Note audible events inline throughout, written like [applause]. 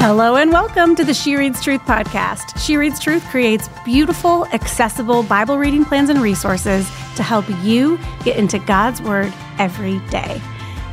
Hello and welcome to the She Reads Truth podcast. She Reads Truth creates beautiful, accessible Bible reading plans and resources to help you get into God's Word every day.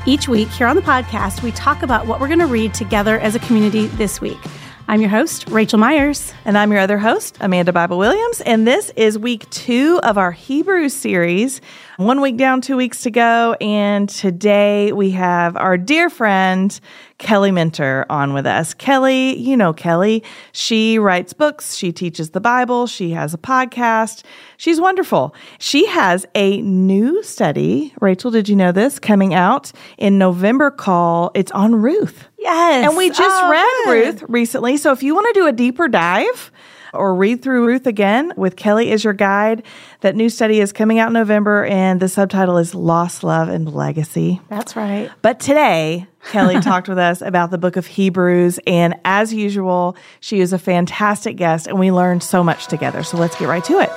Each week here on the podcast, we talk about what we're going to read together as a community this week. I'm your host, Rachel Myers. And I'm your other host, Amanda Bible Williams. And this is week two of our Hebrews series. One week down, two weeks to go. And today we have our dear friend, Kelly Minter, on with us. Kelly, you know Kelly. She writes books, she teaches the Bible, she has a podcast. She's wonderful. She has a new study. Rachel, did you know this? Coming out in November call. It's on Ruth. Yes. And we just Oh, read good. Ruth recently. So if you want to do a deeper dive or read through Ruth again with Kelly as your guide, that new study is coming out in November and the subtitle is Loss, Love and Legacy. That's right. But today, Kelly [laughs] talked with us about the book of Hebrews. And as usual, she is a fantastic guest and we learned so much together. So let's get right to it.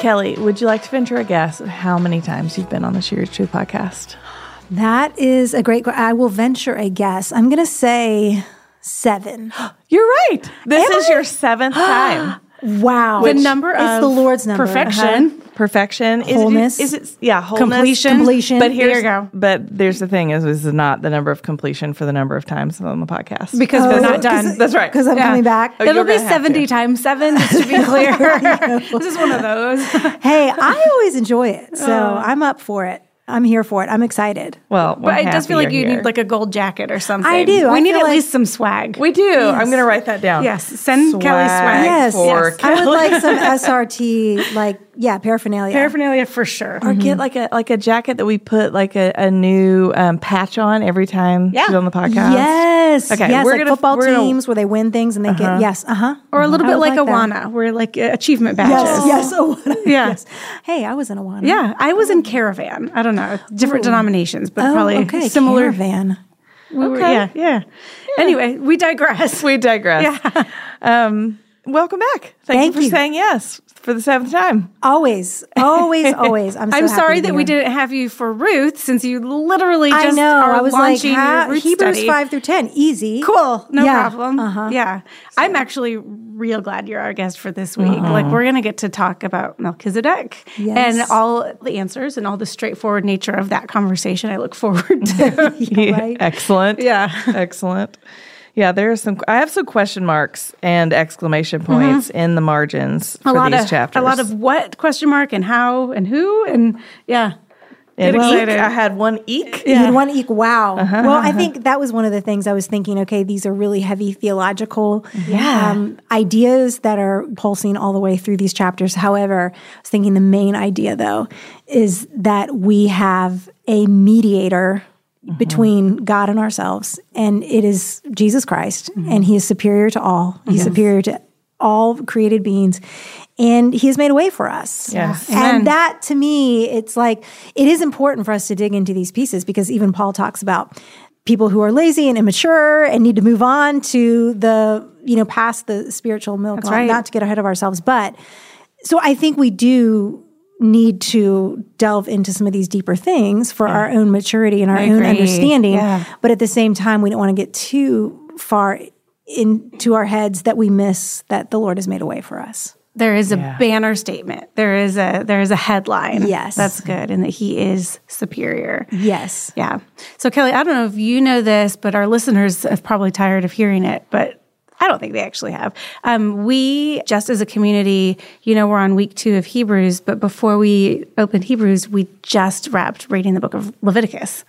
Kelly, would you like to venture a guess of how many times you've been on the She Reads Truth podcast? That is a great. que- I will venture a guess. I'm going to say seven. [gasps] You're right. This Am is I? your seventh [gasps] time. Wow, The number it's of the Lord's number. perfection. Uh-huh. Perfection. Is it- Wholeness. Is it, yeah, wholeness. Completion. Completion. But here's, There you go. But there's the thing is, this is not the number of completion for the number of times on the podcast. Because Oh, we're not done. That's right. Because I'm Yeah. coming back. Oh, It'll be 70 to. times 7, just to be [laughs] clear. [laughs] this is one of those. [laughs] Hey, I always enjoy it, so Oh. I'm up for it. I'm here for it. I'm excited. well, But it does feel like you're here. need like a gold jacket or something. I do. We I need at like- least some swag. We do. I'm going to write that down. Yes. Send Kelly swag. Yes, for yes. I would like some [laughs] SRT, like yeah, paraphernalia. Paraphernalia for sure. Or get like a like a jacket that we put like a, a new um, patch on every time Yeah. she's on the podcast. Yes, Okay, yes, we're like gonna- football we're gonna- teams where they win things and they get yes, uh huh, Or a little bit would like, like that. Awana, where like uh, achievement badges. Yes, yes, oh, Yeah. yes. Hey, I was in Awana. Yeah, I was in Caravan. I don't know, different denominations, but Oh, probably okay. similar. Caravan. We were- Okay. yeah, yeah, Anyway, we digress. We digress. [laughs] Um, welcome back. Thank, Thank you for you. saying yes for the seventh time. Always, always, always. I'm. [laughs] So I'm happy sorry to be that we didn't have you for Ruth, since you literally I just know. are I was like, launching ha- your Ruth Hebrews study. five through ten, easy. Cool, no Yeah. problem. Uh-huh. Yeah, I'm actually real glad you're our guest for this week. Like, we're gonna get to talk about Melchizedek Yes. and all the answers and all the straightforward nature of that conversation. I look forward to. [laughs] Yeah, right? Excellent. Yeah. Excellent. Yeah, there are some. I have some question marks and exclamation points in the margins for Mm-hmm. a lot these of chapters. a lot of what question mark and how and who and yeah. and Get eek. I had one eek. You had one eek. Wow. Uh-huh. Well, I think that was one of the things I was thinking. Okay, these are really heavy theological Yeah. um, ideas that are pulsing all the way through these chapters. However, I was thinking the main idea, though, is that we have a mediator Mm-hmm. between God and ourselves, and it is Jesus Christ, mm-hmm. and He is superior to all. He's superior to all created beings, and He has made a way for us. Yes. Amen. And that to me, it's like it is important for us to dig into these pieces because even Paul talks about people who are lazy and immature and need to move on to the, you know, past the spiritual milk, That's and all- right. not to get ahead of ourselves. But so I think we do need to delve into some of these deeper things for our mm. own maturity and our own agree. understanding. Yeah. But at the same time, we don't want to get too far into our heads that we miss that the Lord has made a way for us. There is a banner statement. There is a there is a headline. Yes. That's good. And that he is superior. Yes. Yeah. So Kelly, I don't know if you know this, but our listeners have probably tired of hearing it, but I don't think they actually have. Um, we just as a community, you know, we're on week two of Hebrews, but before we opened Hebrews, we just wrapped reading the book of Leviticus.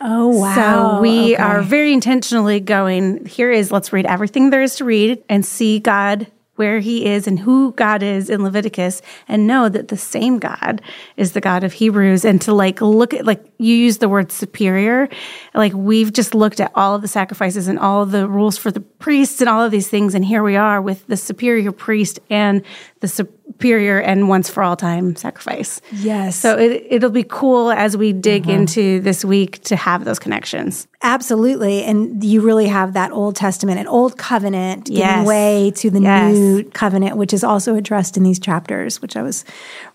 Oh, wow. So we Okay. are very intentionally going, here is, let's read everything there is to read and see God where he is and who God is in Leviticus and know that the same God is the God of Hebrews. And to like look at like you use the word superior. Like we've just looked at all of the sacrifices and all of the rules for the priests and all of these things. And here we are with the superior priest and the superior and once for all time sacrifice. Yes. So it, it'll be cool as we dig mm-hmm. into this week to have those connections. Absolutely. And you really have that Old Testament and Old Covenant giving Yes. way to the Yes. New Covenant, which is also addressed in these chapters, which I was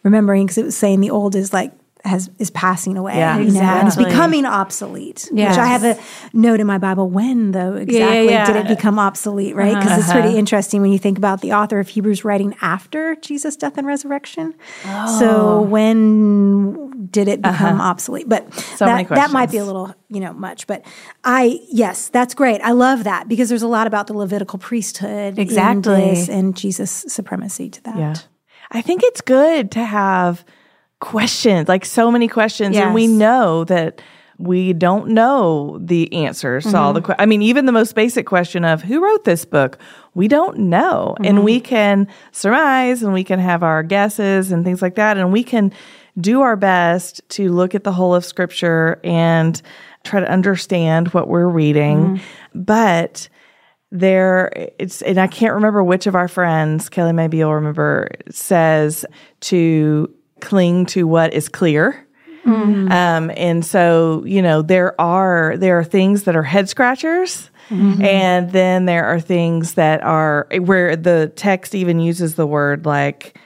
remembering because it was saying the Old is like has is passing away. Yeah, you know, and it's becoming obsolete. Yes. Which I have a note in my Bible. When though exactly yeah. did it become obsolete? Right? Because it's pretty uh-huh. interesting when you think about the author of Hebrews writing after Jesus' death and resurrection. So oh. when did it become uh-huh. obsolete? But many that, that might be a little you know much. But I yes, that's great. I love that because there's a lot about the Levitical priesthood Exactly. and Jesus' supremacy to that. Yeah. I think it's good to have questions, like so many questions. And we know that we don't know the answers to all the mm-hmm. que- I mean, even the most basic question of who wrote this book, we don't know. And mm-hmm. we can surmise and we can have our guesses and things like that. And we can do our best to look at the whole of scripture and try to understand what we're reading. Mm-hmm. But there it's and I can't remember which of our friends, Kelly maybe you'll remember, says to cling to what is clear. Um, and so, you know, there are there are things that are head scratchers, and then there are things that are where the text even uses the word like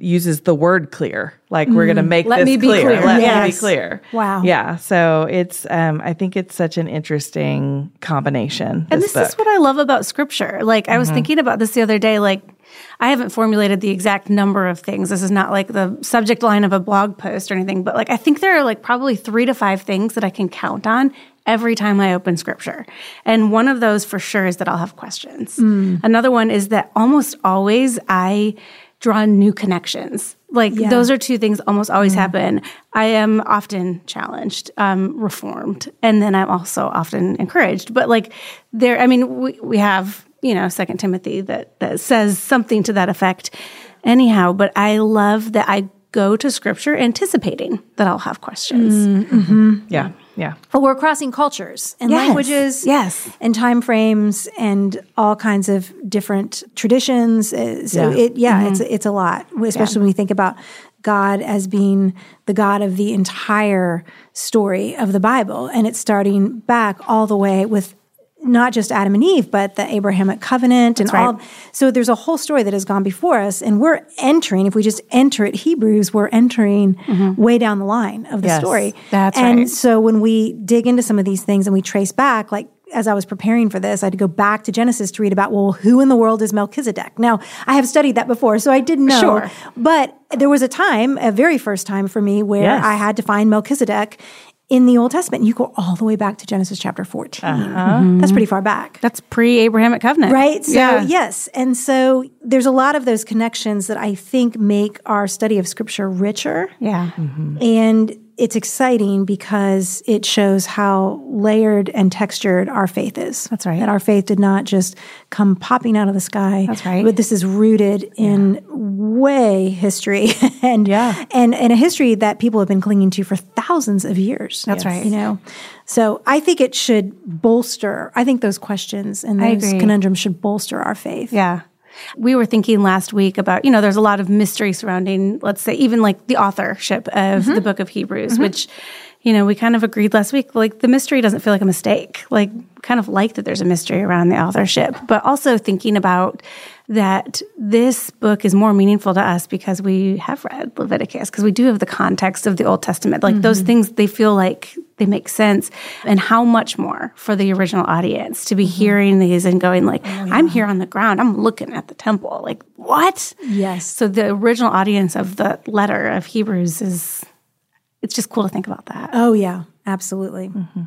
uses the word clear. Like we're going to make Let this me be clear. clear. Let me be clear. Wow. Yeah. So it's um, I think it's such an interesting combination. And this is what I love about scripture. Like, I was thinking about this the other day. Like, I haven't formulated the exact number of things. This is not like the subject line of a blog post or anything, but like, I think there are like probably three to five things that I can count on every time I open scripture. And one of those for sure is that I'll have questions. Another one is that almost always I draw new connections. Like, those are two things almost always happen. I am often challenged, um, reformed, and then I'm also often encouraged. But like there, I mean, we, we have, you know, second Timothy that, that says something to that effect anyhow, but I love that I go to scripture anticipating that I'll have questions. Mm, mm-hmm. Yeah. Yeah. But we're crossing cultures and Yes. languages, Yes. and time frames, and all kinds of different traditions. Uh, So Yeah. it, yeah, it's mm-hmm. it's a lot, especially when you think about God as being the God of the entire story of the Bible, and it's starting back all the way with. Not just Adam and Eve, but the Abrahamic covenant and right. all. So there's a whole story that has gone before us, and we're entering. If we just enter at Hebrews, we're entering mm-hmm. way down the line of the Yes, story. that's and right. so when we dig into some of these things and we trace back, like as I was preparing for this, I had to go back to Genesis to read about, well, who in the world is Melchizedek? Now, I have studied that before, so I didn't know. Sure. But there was a time, a very first time for me, where Yes. I had to find Melchizedek in the Old Testament. You go all the way back to Genesis chapter 14. Uh-huh. Mm-hmm. That's pretty far back. That's pre Abrahamic covenant. Right. So, yeah. yes. And so there's a lot of those connections that I think make our study of scripture richer. Yeah. Mm-hmm. And it's exciting because it shows how layered and textured our faith is. That's right. That our faith did not just come popping out of the sky. That's right. But this is rooted in way history [laughs] and Yeah. and and a history that people have been clinging to for thousands of years. That's right. You know. So I think it should bolster. I think those questions and those conundrums should bolster our faith. Yeah. We were thinking last week about, you know, there's a lot of mystery surrounding, let's say, even like the authorship of the mm-hmm. book of Hebrews, mm-hmm. which, you know, we kind of agreed last week, like the mystery doesn't feel like a mistake. Like, kind of like that there's a mystery around the authorship, but also thinking about that this book is more meaningful to us because we have read Leviticus, because we do have the context of the Old Testament. Like those mm-hmm. things, they feel like they make sense. And how much more for the original audience to be mm-hmm. hearing these and going like, oh, I'm here on the ground, I'm looking at the temple. Like, what? Yes. So the original audience of the letter of Hebrews is, it's just cool to think about that. Oh yeah, absolutely. Mm-hmm.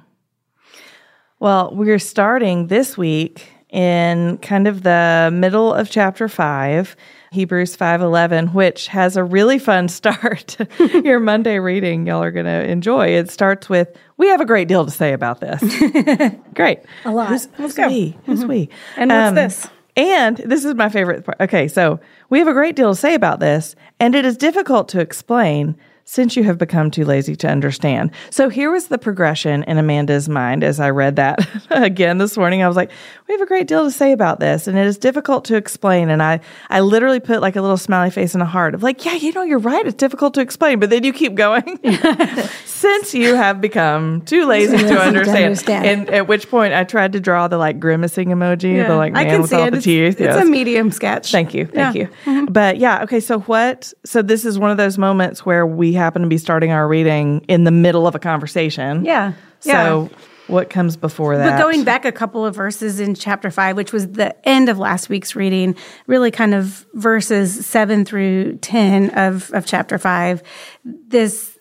Well, we're starting this week in kind of the middle of chapter 5, Hebrews 5:11, which has a really fun [laughs] start. [laughs] Your Monday reading y'all are going to enjoy. It starts with we have a great deal to say about this. [laughs] great. A lot. Who's, who's we? Who's we? And what's um, this? And this is my favorite part. Okay, so we have a great deal to say about this, and it is difficult to explain since you have become too lazy to understand. So here was the progression in Amanda's mind as I read that [laughs] again this morning. I was like, we have a great deal to say about this, and it is difficult to explain. And I, I literally put like a little smiley face and a heart of like, yeah, you know, you're right. It's difficult to explain, but then you keep going. [laughs] since you have become too lazy to to understand. understand. And at which point I tried to draw the like grimacing emoji, the like I man can with see all it. the It's, teeth. it's Yes. a medium sketch. Thank you. Thank Yeah. Mm-hmm. you. But yeah, okay, so what so this is one of those moments where we happen to be starting our reading in the middle of a conversation. Yeah. So what comes before that? But going back a couple of verses in chapter five, which was the end of last week's reading, really kind of verses seven through ten of, of chapter five, this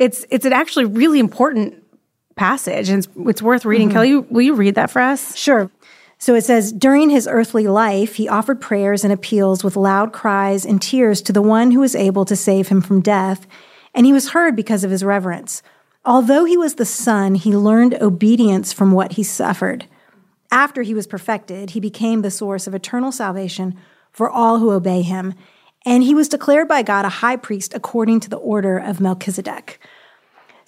it's it's an actually really important passage and it's, it's worth reading. Mm-hmm. Kelly, will you read that for us? Sure. So it says, during his earthly life, he offered prayers and appeals with loud cries and tears to the one who was able to save him from death, and he was heard because of his reverence. Although he was the Son, he learned obedience from what he suffered. After he was perfected, he became the source of eternal salvation for all who obey him, and he was declared by God a high priest according to the order of Melchizedek.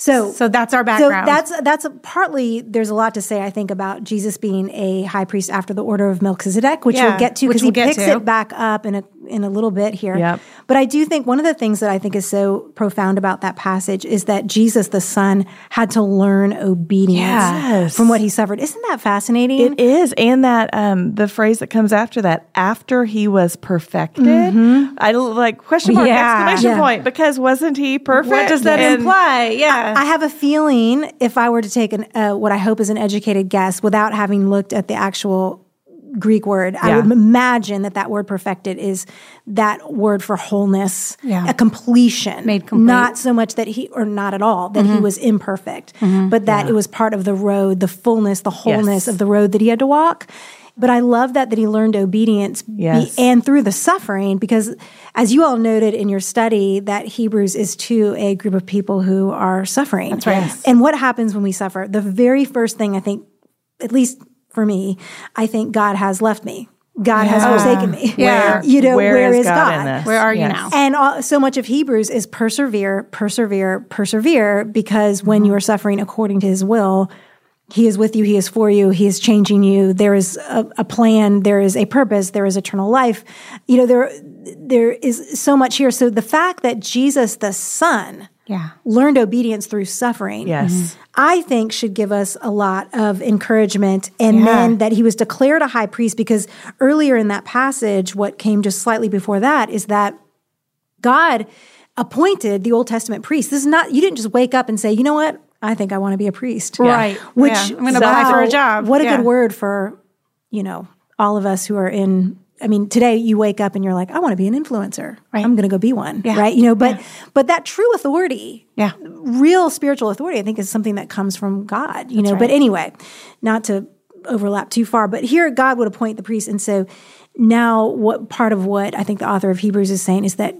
So, So that's our background. so that's that's a, partly there's a lot to say I think about Jesus being a high priest after the order of Melchizedek, which Yeah, we'll get to because we'll he picks to. it back up in a in a little bit here. Yep. But I do think one of the things that I think is so profound about that passage is that Jesus the Son had to learn obedience Yes. from what he suffered. Isn't that fascinating? It is, and that um, the phrase that comes after that, after he was perfected, I l- like question mark Yeah. exclamation Yeah. point because wasn't he perfect? what does that And- imply? Yeah. I have a feeling if I were to take an, uh, what I hope is an educated guess without having looked at the actual Greek word, I would imagine that that word perfected is that word for wholeness, Yeah. a completion. Made complete. Not so much that he, or not at all, that he was imperfect, but that it was part of the road, the fullness, the wholeness Yes. of the road that he had to walk. But I love that that he learned obedience be- and through the suffering because as you all noted in your study that Hebrews is to a group of people who are suffering. That's right. Yes. And what happens when we suffer? The very first thing I think at least for me, I think God has left me. God has forsaken me. Yeah. [laughs] you know, where is is God God? Where are you Yes. now? And all, so much of Hebrews is persevere, persevere, persevere, because when mm-hmm. you are suffering according to his will, he is with you, he is for you, he is changing you. There is a, a plan, there is a purpose, there is eternal life. You know, there, there is so much here. So the fact that Jesus, the Son, yeah. learned obedience through suffering, Yes. Mm-hmm. I think should give us a lot of encouragement. And Yeah. then that he was declared a high priest because earlier in that passage, what came just slightly before that is that God appointed the Old Testament priests. This is not, you didn't just wake up and say, you know what? I think I want to be a priest. Right. Which, Yeah. I'm gonna apply for a job. What a Yeah. good word for, you know, all of us who are in. I mean, today you wake up and you're like, I want to be an influencer. Right. I'm going to go be one. Yeah. Right. You know, but, but that true authority, Yeah. real spiritual authority, I think is something that comes from God, you know. But anyway, not to overlap too far, but here God would appoint the priest. And so now what part of what I think the author of Hebrews is saying is that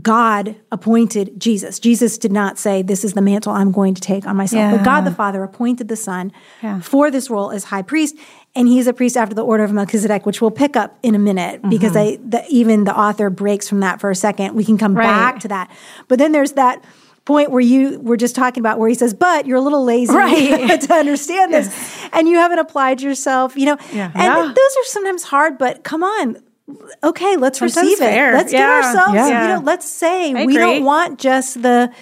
God appointed Jesus. Jesus did not say, This is the mantle I'm going to take on myself. But God the Father appointed the Son Yeah. for this role as high priest. And he's a priest after the order of Melchizedek, which we'll pick up in a minute mm-hmm. because I, the, even the author breaks from that for a second. We can come Right. back to that. But then there's that point where you were just talking about where he says, but you're a little lazy Right. [laughs] to understand this and you haven't applied yourself, you know. Yeah. And Yeah. those are sometimes hard, but come on. Okay, let's receive fair. it. Let's give ourselves, Yeah. you know, let's say I we agree. don't want just the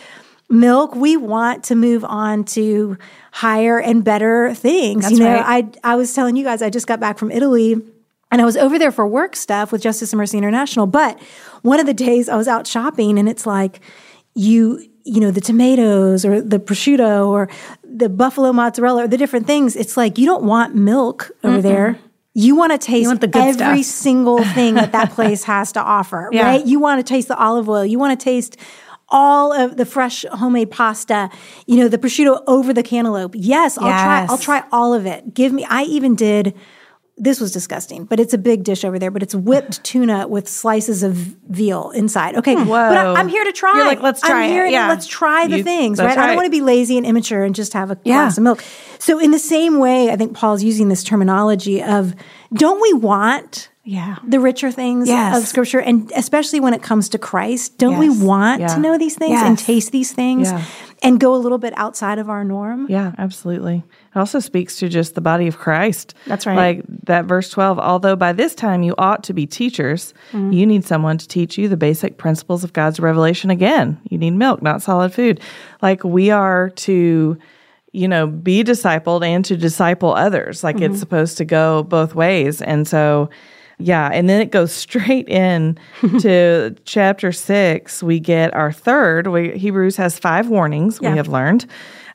milk. We want to move on to higher and better things. That's you know, right. I I was telling you guys I just got back from Italy and I was over there for work stuff with Justice and Mercy International, but one of the days I was out shopping and it's like you you know the tomatoes or the prosciutto or the buffalo mozzarella or the different things it's like you don't want milk over there you want to taste want the good every stuff. single thing that that [laughs] place has to offer Yeah. right you want to taste the olive oil you want to taste all of the fresh homemade pasta you know the prosciutto over the cantaloupe yes i'll try Yes. i'll try all of it give me i even did this was disgusting, but it's a big dish over there. But it's whipped [sighs] tuna with slices of veal inside. Okay, but Whoa. I, am here to try. You're like, let's try I'm it. to- Yeah. let's try the You- things, that's right? I don't want to be lazy and immature and just have a Yeah. glass of milk. So, in the same way, I think Paul's using this terminology of, don't we want? Yeah. The richer things Yes. of scripture, and especially when it comes to Christ, don't Yes. we want Yeah. to know these things and taste these things Yeah. And go a little bit outside of our norm? Yeah, absolutely. It also speaks to just the body of Christ. That's right. Like that verse 12, although by this time you ought to be teachers, Mm-hmm. you need someone to teach you the basic principles of God's revelation again. You need milk, not solid food. Like we are to you know, be discipled and to disciple others. Like Mm-hmm. it's supposed to go both ways. And so Yeah, and then it goes [laughs] straight in [laughs] to chapter six. We get our third. We, Hebrews has five warnings. Yeah. We have learned,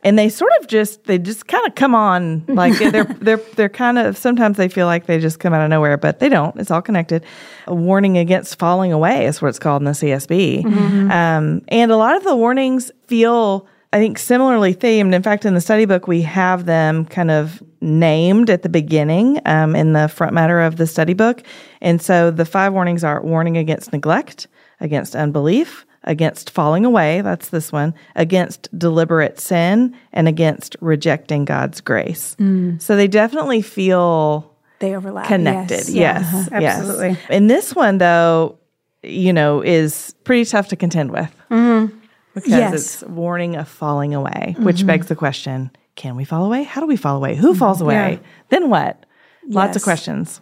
and they sort of just they just kind of come on like [laughs] they're they're they're kind of sometimes they feel like they just come out of nowhere, but they don't. It's all connected. A warning against falling away is what it's called in the CSB, um, and a lot of the warnings feel. I think similarly themed. In fact, in the study book, we have them kind of named at the beginning um, in the front matter of the study book. And so the five warnings are warning against neglect, against unbelief, against falling away, that's this one, against deliberate sin, and against rejecting God's grace. Mm. So they definitely feel They overlap. connected. Yes. Yes, Yeah. yes. Absolutely. And this one, though, you know, is pretty tough to contend with mm-hmm. Because Yes. it's warning of falling away, which begs the question: Can we fall away? How do we fall away? Who falls away? Then what? Lots of questions.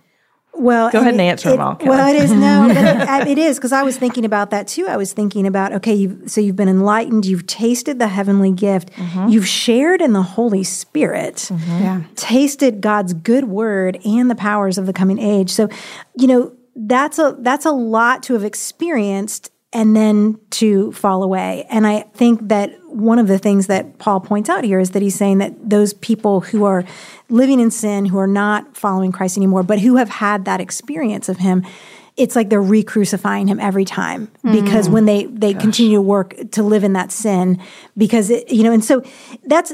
Well, Go ahead and answer it- them all, Kelly. Well, it is no, but it, [laughs] it is because I was thinking about that too. I was thinking about okay, you've, so you've been enlightened, you've tasted the heavenly gift, Mm-hmm. you've shared in the Holy Spirit, Yeah. tasted God's good word and the powers of the coming age. So, you know, that's a that's a lot to have experienced and then to fall away. And I think that one of the things that Paul points out here is that he's saying that those people who are living in sin, who are not following Christ anymore, but who have had that experience of him, it's like they're re-crucifying him every time because mm. when they they continue to work to live in that sin because it, you know and so that's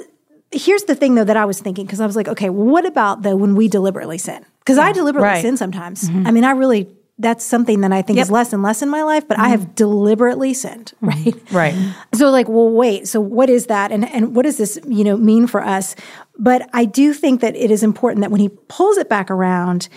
here's the thing though that I was thinking because I was like okay well what about though when we deliberately sin? Because I deliberately Right. sin sometimes. Mm-hmm. I mean I really that's something that I think is less and less in my life but I have mm-hmm. deliberately sinned mm-hmm. right Right. so like, well, wait. So what is that, and and what does this you know mean for us? But I do think that it is important that when he pulls it back around.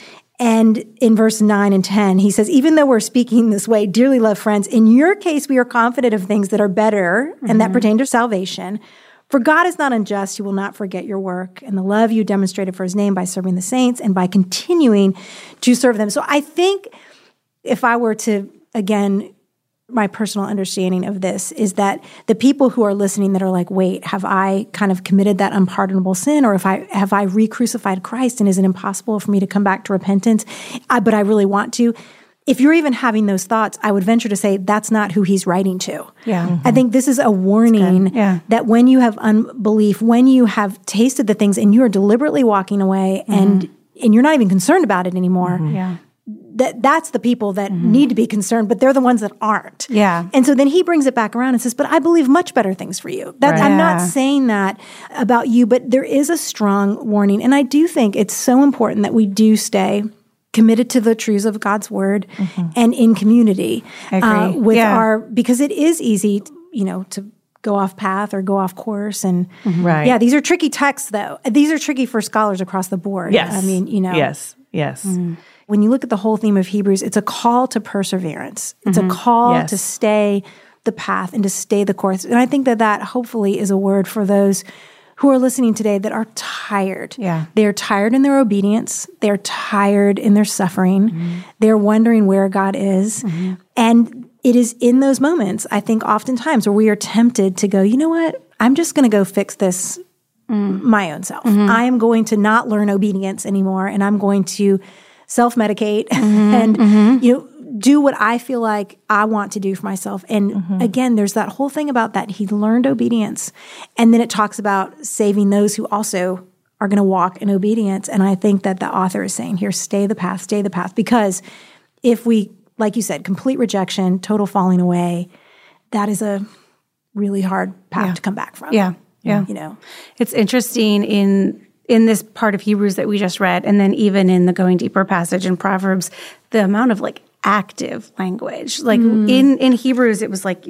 And in verse 9 and 10, he says, Even though we're speaking this way, dearly loved friends, in your case, we are confident of things that are better and that mm-hmm. pertain to salvation. For God is not unjust. He will not forget your work and the love you demonstrated for his name by serving the saints and by continuing to serve them. So I think if I were to, again, my personal understanding of this is that the people who are listening that are like, wait, have I kind of committed that unpardonable sin, or if I have I re-crucified Christ, and is it impossible for me to come back to repentance? I, but I really want to. If you're even having those thoughts, I would venture to say that's not who he's writing to. Yeah. I mm-hmm. think this is a warning Yeah. that when you have unbelief, when you have tasted the things and you are deliberately walking away and mm-hmm. and you're not even concerned about it anymore, mm-hmm. Yeah. That that's the people that mm-hmm. need to be concerned, but they're the ones that aren't. Yeah. And so then he brings it back around and says, "But I believe much better things for you." That Right. I'm not saying that about you, but there is a strong warning, and I do think it's so important that we do stay committed to the truths of God's word mm-hmm. and in community uh, with Yeah. our because it is easy, you know, to go off path or go off course and mm-hmm. Right. yeah these are tricky texts though these are tricky for scholars across the board Yes. i mean you know Yes. Yes. Mm. When you look at the whole theme of Hebrews, it's a call to perseverance. It's a mm-hmm. call Yes. to stay the path and to stay the course. And I think that that hopefully is a word for those who are listening today that are tired. Yeah. They're tired in their obedience. They're tired in their suffering. Mm-hmm. They're wondering where God is. Mm-hmm. And it is in those moments, I think, oftentimes where we are tempted to go, you know what? I'm just going to go fix this mm. my own self. I am going to not learn obedience anymore and I'm going to self medicate [laughs] mm-hmm, and, mm-hmm. you know, do what I feel like I want to do for myself. And mm-hmm. again, there's that whole thing about that he learned obedience. And then it talks about saving those who also are going to walk in obedience. And I think that the author is saying here, stay the path, stay the path. Because if we, like you said, complete rejection, total falling away, that is a really hard path to come back from. Yeah. Yeah. You know, It's interesting in in this part of Hebrews that we just read, and then even in the going deeper passage in Proverbs, the amount of like active language. Like mm. in in Hebrews, it was like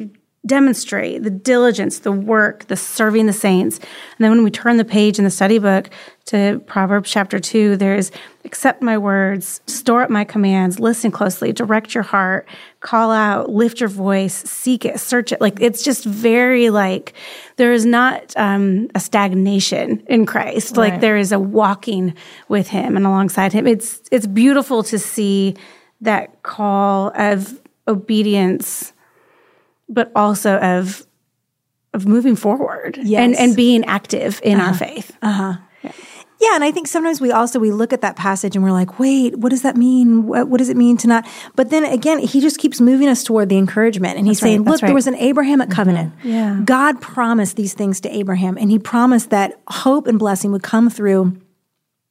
demonstrate the diligence, the work, the serving the saints. And then when we turn the page in the study book to Proverbs chapter two, there's accept my words, store up my commands, listen closely, direct your heart, call out, lift your voice, seek it, search it. Like it's just very like there is not um, a stagnation in Christ. Like there is a walking with Him and alongside Him. It's it's beautiful to see that call of obedience but also of of moving forward Yes. and and being active in our faith. Uh-huh. Yeah, and I think sometimes we also we look at that passage and we're like, wait, what does that mean? What, what does it mean to not? But then again, he just keeps moving us toward the encouragement, and he's right, saying, look, there was an Abrahamic covenant. Yeah. God promised these things to Abraham, and He promised that hope and blessing would come through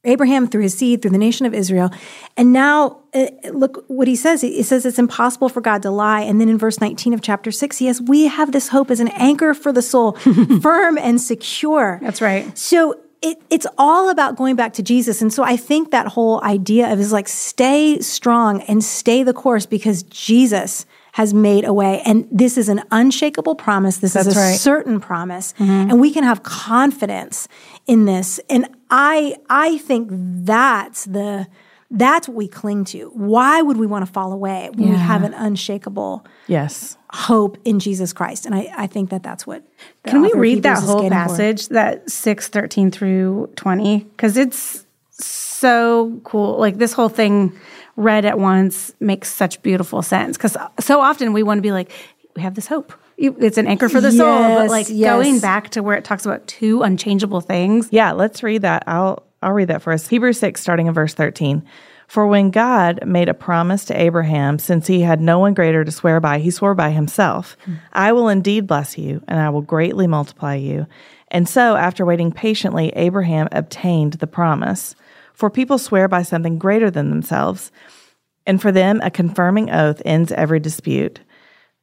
Abraham, through his seed, through the nation of Israel. And now, uh, look what he says. He says it's impossible for God to lie. And then in verse 19 of chapter 6, he says, We have this hope as an anchor for the soul, [laughs] firm and secure. That's right. So it, it's all about going back to Jesus. And so I think that whole idea of is like stay strong and stay the course because Jesus has made a way. And this is an unshakable promise. This is a right. certain promise. And we can have confidence in this. And I I think that's the that's what we cling to. Why would we want to fall away when we have an unshakable Yes. hope in Jesus Christ? And I, I think that that's what. Can we read that whole getting for. passage, that 6, 13 through 20? Because it's so cool. Like this whole thing read at once makes such beautiful sense. Because so often we want to be like, we have this hope. It's an anchor for the soul. But like yes. going back to where it talks about two unchangeable things. Yeah, let's read that. I'll I'll read that for us. Hebrews 6 starting in verse 13. For when God made a promise to Abraham, since he had no one greater to swear by, he swore by himself, hmm. I will indeed bless you, and I will greatly multiply you. And so, after waiting patiently, Abraham obtained the promise. For people swear by something greater than themselves, and for them a confirming oath ends every dispute.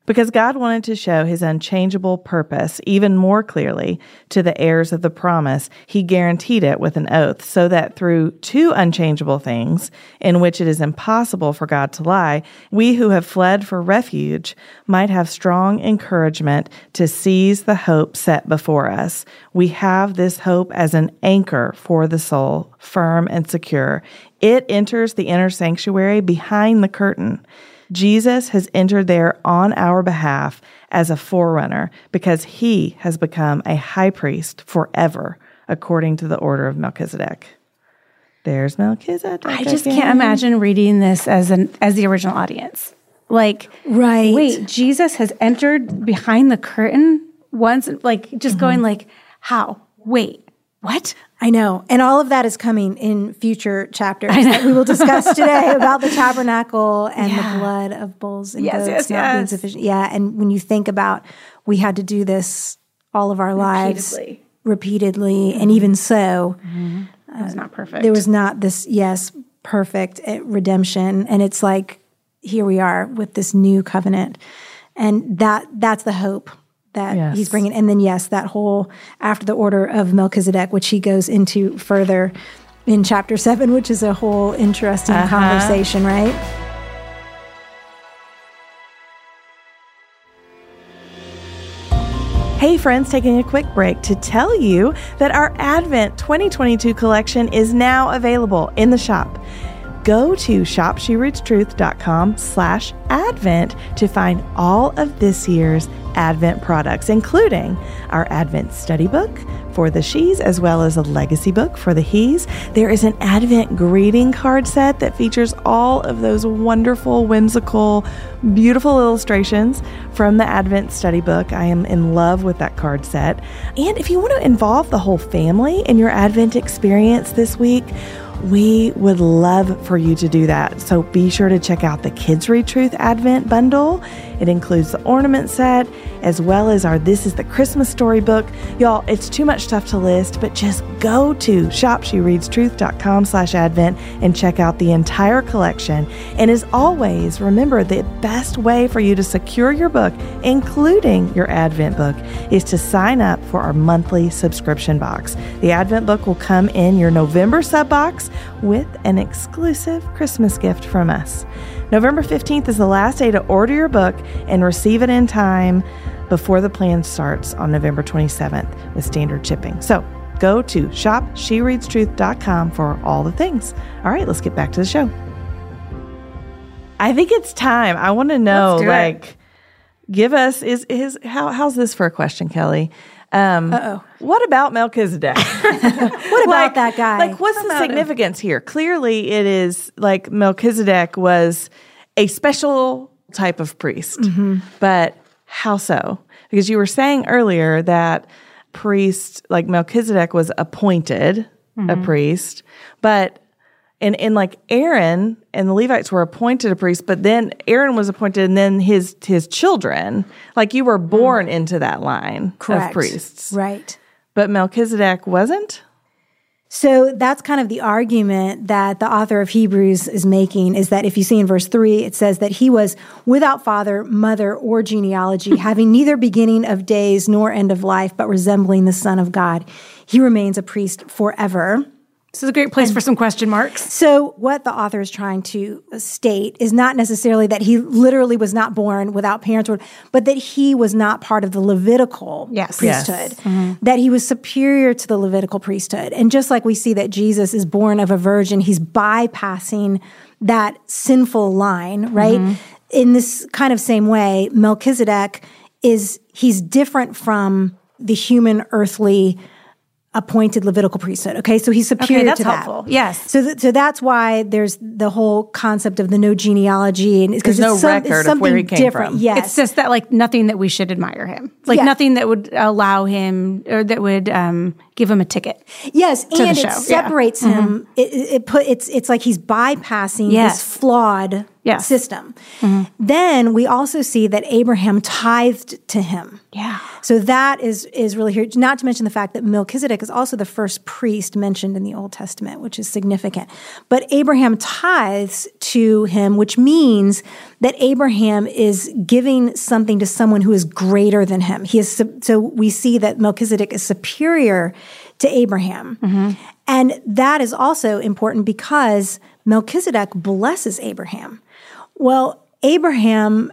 Because God wanted to show his unchangeable purpose even more clearly to the heirs of the promise, he guaranteed it with an oath, so that through two unchangeable things, in which it is impossible for God to lie, we who have fled for refuge might have strong encouragement to seize the hope set before us. We have this hope as an anchor for the soul, firm and secure. It enters the inner sanctuary behind the curtain. Jesus has entered there on our behalf as a forerunner because he has become a high priest forever according to the order of Melchizedek. There's Melchizedek. I just again. can't imagine reading this as an as the original audience. Like, Right. wait, Jesus has entered behind the curtain once, like just going mm-hmm. like, how? Wait, what? I know. And all of that is coming in future chapters that we will discuss today [laughs] about the tabernacle and Yeah. the blood of bulls and Yes, goats yes, not being sufficient. Yeah. And when you think about we had to do this all of our lives Repeatedly. repeatedly, and mm-hmm. even so, mm-hmm. It's not um, perfect. there was not this, yes, perfect uh, redemption. And it's like, here we are with this new covenant. And that that's the hope that Yes. he's bringing. And then, yes, that whole after the order of Melchizedek, which he goes into further in chapter seven, which is a whole interesting Uh-huh. conversation, right? Hey, friends, taking a quick break to tell you that our Advent 2022 collection is now available in the shop. Go to shopshereadstruth.com slash advent to find all of this year's Advent products, including our Advent study book for the she's as well as a legacy book for the he's. There is an Advent greeting card set that features all of those wonderful, whimsical, beautiful illustrations from the Advent study book. I am in love with that card set. And if you want to involve the whole family in your Advent experience this week, we would love for you to do that. So be sure to check out the Kids Read Truth Advent Bundle. It includes the ornament set as well as our This is the Christmas Story book. Y'all, it's too much stuff to list, but just go to shopshereadstruth.com slash advent and check out the entire collection. And as always, remember the best way for you to secure your book, including your Advent book, is to sign up for our monthly subscription box. The Advent book will come in your November sub box with an exclusive Christmas gift from us. November 15th is the last day to order your book and receive it in time before the plan starts on November 27th with standard shipping. So go to shopshereadstruth.com for all the things. All right, let's get back to the show. I think it's time. I want to know, like, give us is is how how's this for a question, Kelly? Um, Uh-oh. What about Melchizedek? [laughs] [laughs] What about that guy? Like, what's the significance here? Clearly, it is like Melchizedek was a special type of priest, Mm-hmm. but how so? Because you were saying earlier that priest, like Melchizedek, was appointed a priest, but and and like Aaron and the Levites were appointed a priest, but then Aaron was appointed, and then his his children, like you were born mm. into that line Correct. of priests, Right. but Melchizedek wasn't. So that's kind of the argument that the author of Hebrews is making is that if you see in verse 3, it says that he was without father, mother, or genealogy, [laughs] having neither beginning of days nor end of life, but resembling the Son of God. He remains a priest forever. This is a great place for some question marks. So, what the author is trying to state is not necessarily that he literally was not born without parents, or, but that he was not part of the Levitical Yes. priesthood, mm-hmm. that he was superior to the Levitical priesthood. And just like we see that Jesus is born of a virgin, he's bypassing that sinful line, right? Mm-hmm. In this kind of same way, Melchizedek is, he's different from the human earthly appointed Levitical priesthood. Okay, so he's superior that's to that. helpful. Yes. So, th- so that's why there's the whole concept of the no genealogy, and it's because There's no some- record of where he came different. from. Yes, It's just that like nothing that we should admire him. Like Yeah. nothing that would allow him or that would um, give him a ticket. yes, and it yeah. separates mm-hmm. him. It, it it put it's it's like he's bypassing Yes. this flawed Yes. system. Mm-hmm. Then we also see that Abraham tithed to him. Yeah. So that is is really here. Not to mention the fact that Melchizedek is also the first priest mentioned in the Old Testament, which is significant. But Abraham tithes to him, which means that Abraham is giving something to someone who is greater than him. He is so we see that Melchizedek is superior to Abraham. Mm-hmm. And that is also important because Melchizedek blesses Abraham. Well, Abraham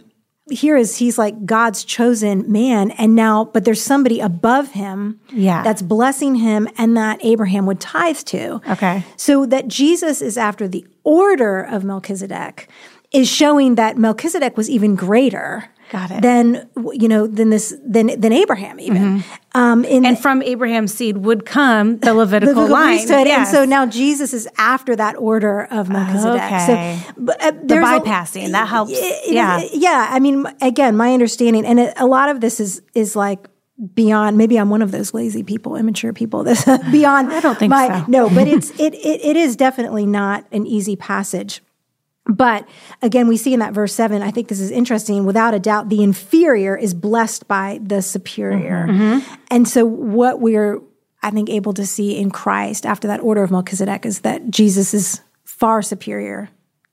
here is he's like God's chosen man and now but there's somebody above him Yeah. that's blessing him and that Abraham would tithe to. Okay. So that Jesus is after the order of Melchizedek is showing that Melchizedek was even greater Got it. than you know than this than than Abraham even. Um in And from Abraham's seed would come the Levitical, Levitical line. priesthood, Yes. and so now Jesus is after that order of Melchizedek. Okay. So, but, uh, the there's a- bypassing that helps. it- it- yeah. yeah. I mean, again, my understanding, and a lot of this is is like beyond. Maybe I'm one of those lazy people, immature people. [laughs] This beyond. I don't think my, so. No, but it's it, it it is definitely not an easy passage. But again, we see in that verse seven, I think this is interesting. Without a doubt, the inferior is blessed by the superior. Mm-hmm. Mm-hmm. And so, what we're, I think, able to see in Christ after that order of Melchizedek is that Jesus is far superior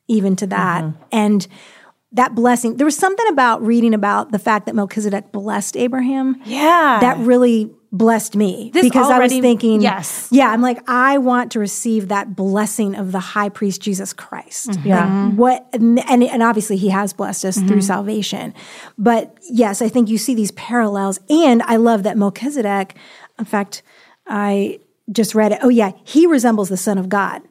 even to that. Mm-hmm. And that blessing, there was something about reading about the fact that Melchizedek blessed Abraham Yeah. that really blessed me This because I was thinking, yes. yeah, I'm like, I want to receive that blessing of the high priest Jesus Christ. Mm-hmm. Yeah. Like, what, and, and obviously he has blessed us through salvation. But yes, I think you see these parallels. And I love that Melchizedek, in fact, I just read it. Oh, yeah, he resembles the Son of God.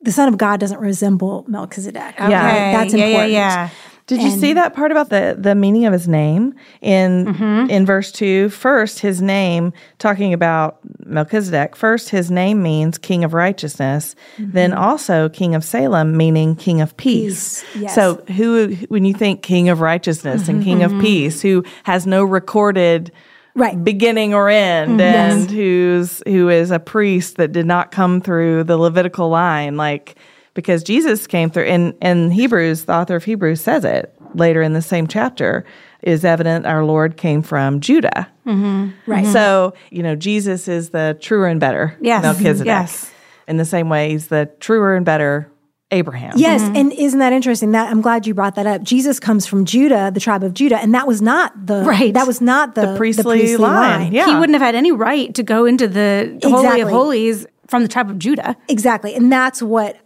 The Son of God doesn't resemble Melchizedek. Okay. That's yeah, important. Yeah, yeah. Did you see that part about the the meaning of his name in Mm-hmm. in verse two? First, his name talking about Melchizedek. First, his name means King of Righteousness. Then also King of Salem, meaning King of Peace. Peace, yes. So, who when you think King of Righteousness and King Mm-hmm. of Peace, who has no recorded Right. beginning or end, and who's who is a priest that did not come through the Levitical line, like because Jesus came through. In in Hebrews, the author of Hebrews says it later in the same chapter. Is evident our Lord came from Judah. Mm-hmm. Right. So, you know, Jesus is the truer and better Yes. Melchizedek. Yes. In the same way, he's the truer and better Abraham. Yes, mm-hmm. and isn't that interesting? That I'm glad you brought that up. Jesus comes from Judah, the tribe of Judah, and that was not the Right. That was not the, priestly line. Yeah. He wouldn't have had any right to go into the Holy of Holies from the tribe of Judah. exactly, and that's what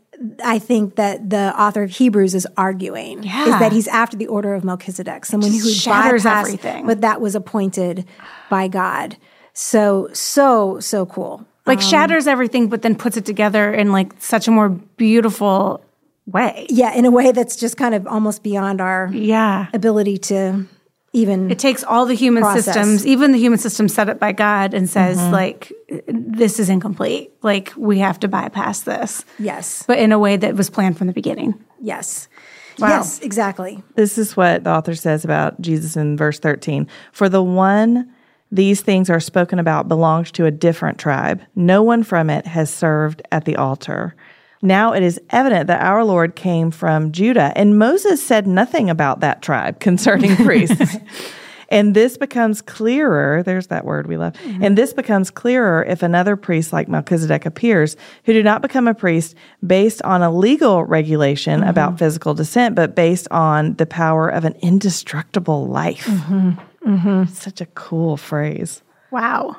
I think that the author of Hebrews is arguing is that he's after the order of Melchizedek, someone who shatters everything. but that was appointed by God. So so so cool. Like um, shatters everything, but then puts it together in like such a more beautiful way. Yeah, in a way that's just kind of almost beyond our Yeah. ability to even. It takes all the human Process. systems, even the human system set up by God, and says, mm-hmm. like, this is incomplete. Like, we have to bypass this. yes, But in a way that was planned from the beginning. yes, Wow. yes, exactly. This is what the author says about Jesus in verse 13. For the one these things are spoken about belongs to a different tribe. No one from it has served at the altar. Now it is evident that our Lord came from Judah, and Moses said nothing about that tribe [laughs] concerning priests. [laughs] And this becomes clearer. There's that word we love. Mm-hmm. And this becomes clearer if another priest like Melchizedek appears, who did not become a priest based on a legal regulation mm-hmm. about physical descent, but based on the power of an indestructible life. Mm-hmm. mm-hmm. Such a cool phrase. Wow.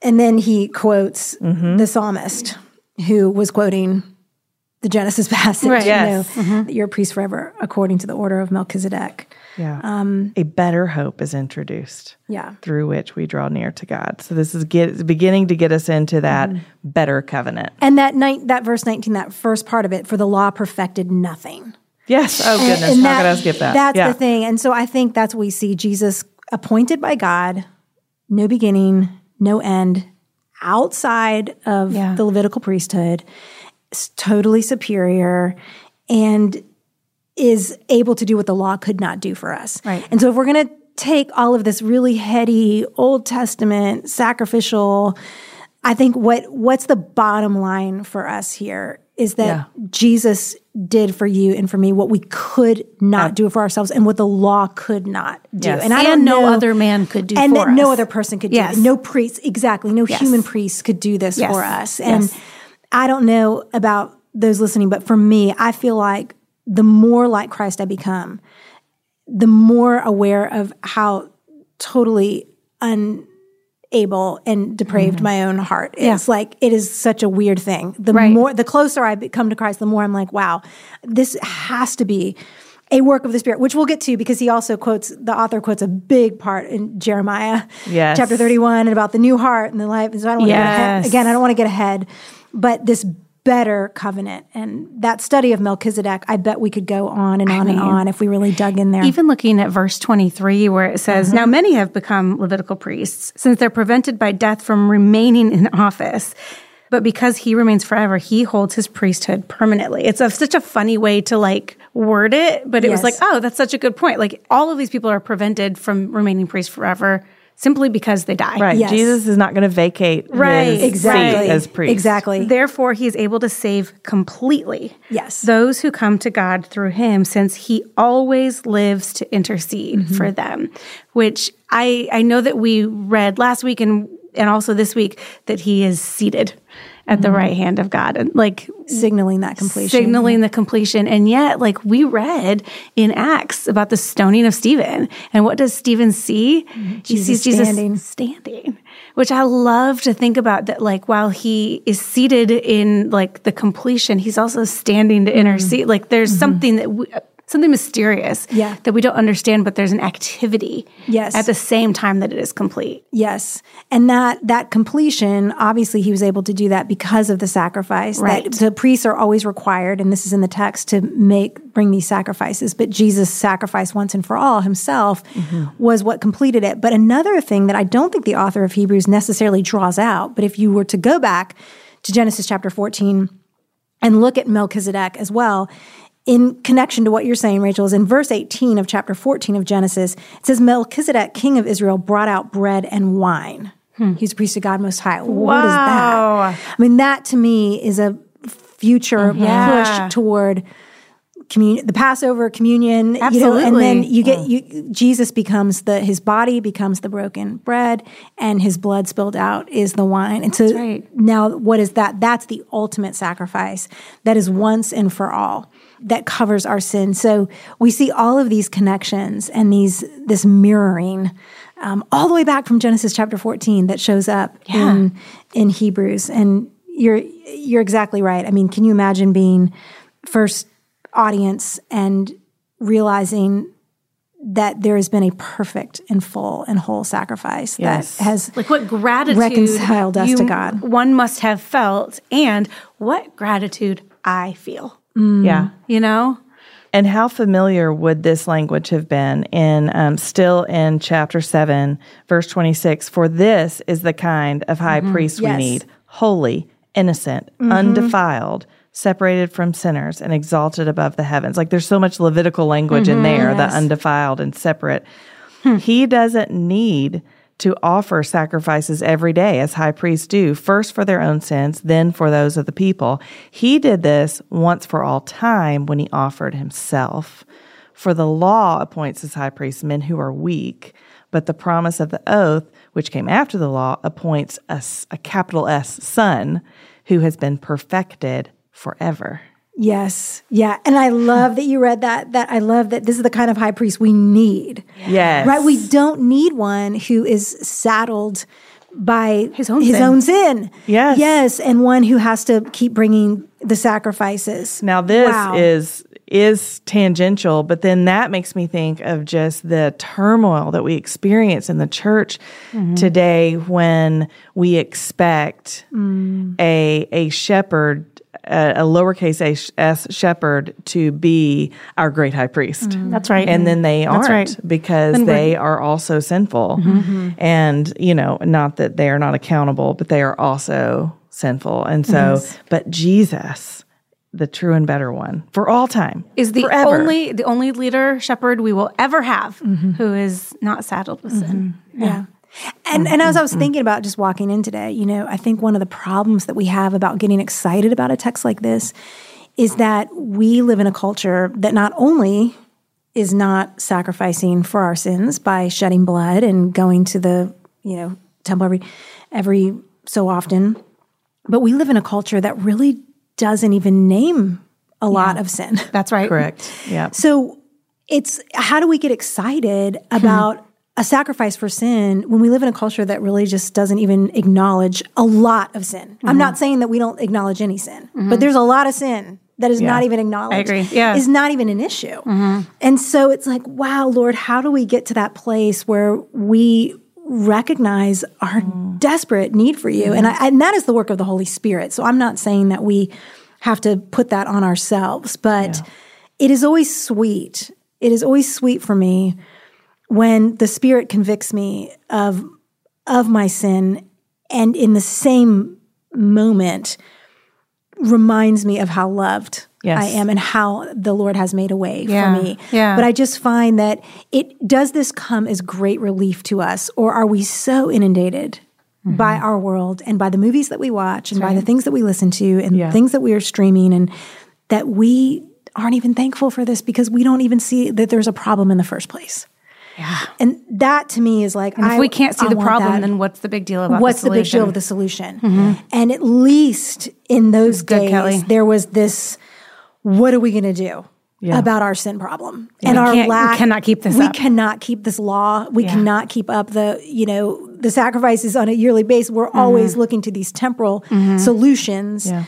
And then he quotes mm-hmm. the psalmist who was quoting the Genesis [laughs] passage. Right. Yes. You know, mm-hmm. You're a priest forever according to the order of Melchizedek. Yeah. Um, a better hope is introduced. Yeah. Through which we draw near to God. So this is get, beginning to get us into that mm. better covenant. And that night, that verse 19, that first part of it, for the law perfected nothing. Yes. Oh goodness. And, and How that, could I skip that? That's yeah. the thing. And so I think that's what we see Jesus appointed by God, no beginning, no end, outside of yeah. the Levitical priesthood, totally superior, and is able to do what the law could not do for us. Right. And so if we're going to take all of this really heady Old Testament sacrificial, I think what what's the bottom line for us here is that yeah. Jesus did for you and for me what we could not yeah. do for ourselves and what the law could not do. Yes. And I don't know, no other man could do and that no other person could do yes. it. No priest, exactly. No yes. human priest could do this for us. And I don't know about those listening, but for me, I feel like the more like Christ I become, the more aware of how totally unable and depraved mm-hmm. my own heart is. Yeah. Like it is such a weird thing. The right. more, the closer I come to Christ, the more I'm like, wow, this has to be a work of the Spirit, which we'll get to because he also quotes, the author quotes a big part in Jeremiah yes. chapter 31 and about the new heart and the life. So I don't want to yes. get ahead. Again, I don't want to get ahead, but this better covenant. And that study of Melchizedek, I bet we could go on and on I mean, and on if we really dug in there. Even looking at verse 23, where it says, mm-hmm. Now many have become Levitical priests, since they're prevented by death from remaining in office. But because he remains forever, he holds his priesthood permanently. It's a, such a funny way to like word it, but it yes. was like, oh, that's such a good point. Like all of these people are prevented from remaining priests forever simply because they die. Right. Yes. Jesus is not going to vacate right. exactly. as priest. Exactly. Therefore, he is able to save completely. Yes. Those who come to God through him, since he always lives to intercede mm-hmm. for them. Which I I know that we read last week and and also this week that he is seated at mm-hmm. the right hand of God and like signaling that completion. Signaling the completion. And yet, like we read in Acts about the stoning of Stephen. And what does Stephen see? Mm-hmm. He sees Jesus standing. standing. Which I love to think about that like while he is seated in like the completion, he's also standing to mm-hmm. intercede. Like there's mm-hmm. something that we, something mysterious yeah. that we don't understand, but there's an activity yes. at the same time that it is complete. Yes. And that that completion, obviously he was able to do that because of the sacrifice. Right. That the priests are always required, and this is in the text, to make bring these sacrifices. But Jesus' sacrifice once and for all himself mm-hmm. was what completed it. But another thing that I don't think the author of Hebrews necessarily draws out, but if you were to go back to Genesis chapter 14 and look at Melchizedek as well, in connection to what you're saying, Rachel, is in verse 18 of chapter 14 of Genesis. It says, Melchizedek, king of Israel, brought out bread and wine. Hmm. He's a priest of God Most High. Wow. What is that? I mean, that to me is a future yeah. push toward communion, the Passover communion, Absolutely. you know, and then you get you, Jesus becomes the his body becomes the broken bread, and his blood spilled out is the wine. And so right. now, what is that? That's the ultimate sacrifice that is once and for all that covers our sin. So we see all of these connections and these this mirroring um, all the way back from Genesis chapter 14 that shows up yeah. in in Hebrews. And you're you're exactly right. I mean, can you imagine being first audience and realizing that there has been a perfect and full and whole sacrifice yes. that has like what gratitude reconciled us you, to God. One must have felt, and what gratitude I feel. Mm. Yeah. You know? And how familiar would this language have been in um, still in chapter 7, verse 26? For this is the kind of high mm-hmm. priest yes. we need holy, innocent, mm-hmm. undefiled, separated from sinners, and exalted above the heavens. Like there's so much Levitical language mm-hmm, in there, yes. the undefiled and separate. Hmm. He doesn't need to offer sacrifices every day, as high priests do, first for their own sins, then for those of the people. He did this once for all time when he offered himself. For the law appoints as high priests men who are weak, but the promise of the oath, which came after the law, appoints a, a capital S son who has been perfected forever. Yes. Yeah. And I love that you read that. That I love that this is the kind of high priest we need. Yes. Right? We don't need one who is saddled by His own his sin. own sin. Yes. Yes, and one who has to keep bringing the sacrifices. Now this Wow. is is tangential, but then that makes me think of just the turmoil that we experience in the church Mm-hmm. today when we expect Mm. a a shepherd a, a lowercase s shepherd to be our great high priest. Mm-hmm. That's right. And then they That's aren't right. because Then they are also sinful. Mm-hmm. And, you know, not that they are not accountable, but they are also sinful. And so, but Jesus, the true and better one for all time, is the forever. only the only leader shepherd we will ever have mm-hmm. who is not saddled with sin. Yeah. And and as I was mm-hmm. thinking about just walking in today, you know, I think one of the problems that we have about getting excited about a text like this is that we live in a culture that not only is not sacrificing for our sins by shedding blood and going to the, you know, temple every every so often, but we live in a culture that really doesn't even name a lot of sin. That's right. correct. Yeah. So it's how do we get excited about a sacrifice for sin when we live in a culture that really just doesn't even acknowledge a lot of sin? I'm not saying that we don't acknowledge any sin, but there's a lot of sin that is not even acknowledged. I agree. Yeah. Is not even an issue. Mm-hmm. And so it's like, wow, Lord, how do we get to that place where we recognize our desperate need for you? And, I, and that is the work of the Holy Spirit. So I'm not saying that we have to put that on ourselves, but it is always sweet. It is always sweet for me when the Spirit convicts me of of my sin, and in the same moment reminds me of how loved Yes. I am and how the Lord has made a way Yeah. for me. Yeah. But I just find that it does this come as great relief to us, or are we so inundated? Mm-hmm. By our world and by the movies that we watch and by the things that we listen to and Yeah. things that we are streaming, and that we aren't even thankful for this because we don't even see that there's a problem in the first place. Yeah. And that to me is like, And if I- we can't see I the problem, that. then what's the big deal about what's the the, big deal with the solution? Mm-hmm. And at least in those Good, days, Kelly. there was this: what are we going to do? Yeah. About our sin problem and We our can't- we lack. cannot keep this We up. cannot keep this law. We Yeah. cannot keep up the you know the sacrifices on a yearly basis. We're mm-hmm. always looking to these temporal mm-hmm. solutions. Yeah.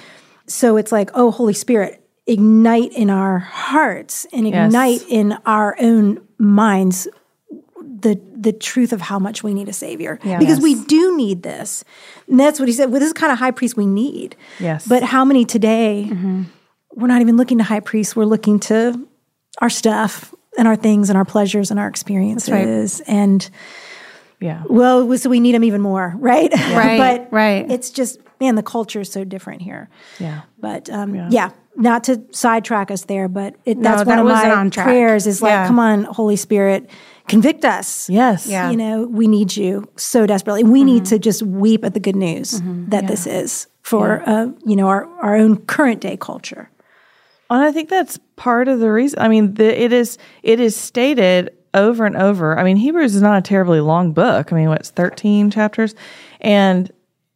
So it's like, oh, Holy Spirit, ignite in our hearts and Yes. ignite in our own minds the the truth of how much we need a savior because we do need this and that's what he said well this is the kind of high priest we need Yes. but how many today we're not even looking to high priests we're looking to our stuff and our things and our pleasures and our experiences and Yeah. well so we need them even more right [laughs] Right, but right. it's just man the culture is so different here Yeah. but um, yeah. not to sidetrack us there, but it, that's No, one that of my prayers is like, Yeah. come on, Holy Spirit, convict us. Yes. Yeah. You know, we need you so desperately. We need mm-hmm. to just weep at the good news mm-hmm. that this is for, uh, you know, our, our own current day culture. And I think that's part of the reason. I mean, the, it is it is stated over and over. I mean, Hebrews is not a terribly long book. I mean, what's thirteen chapters, and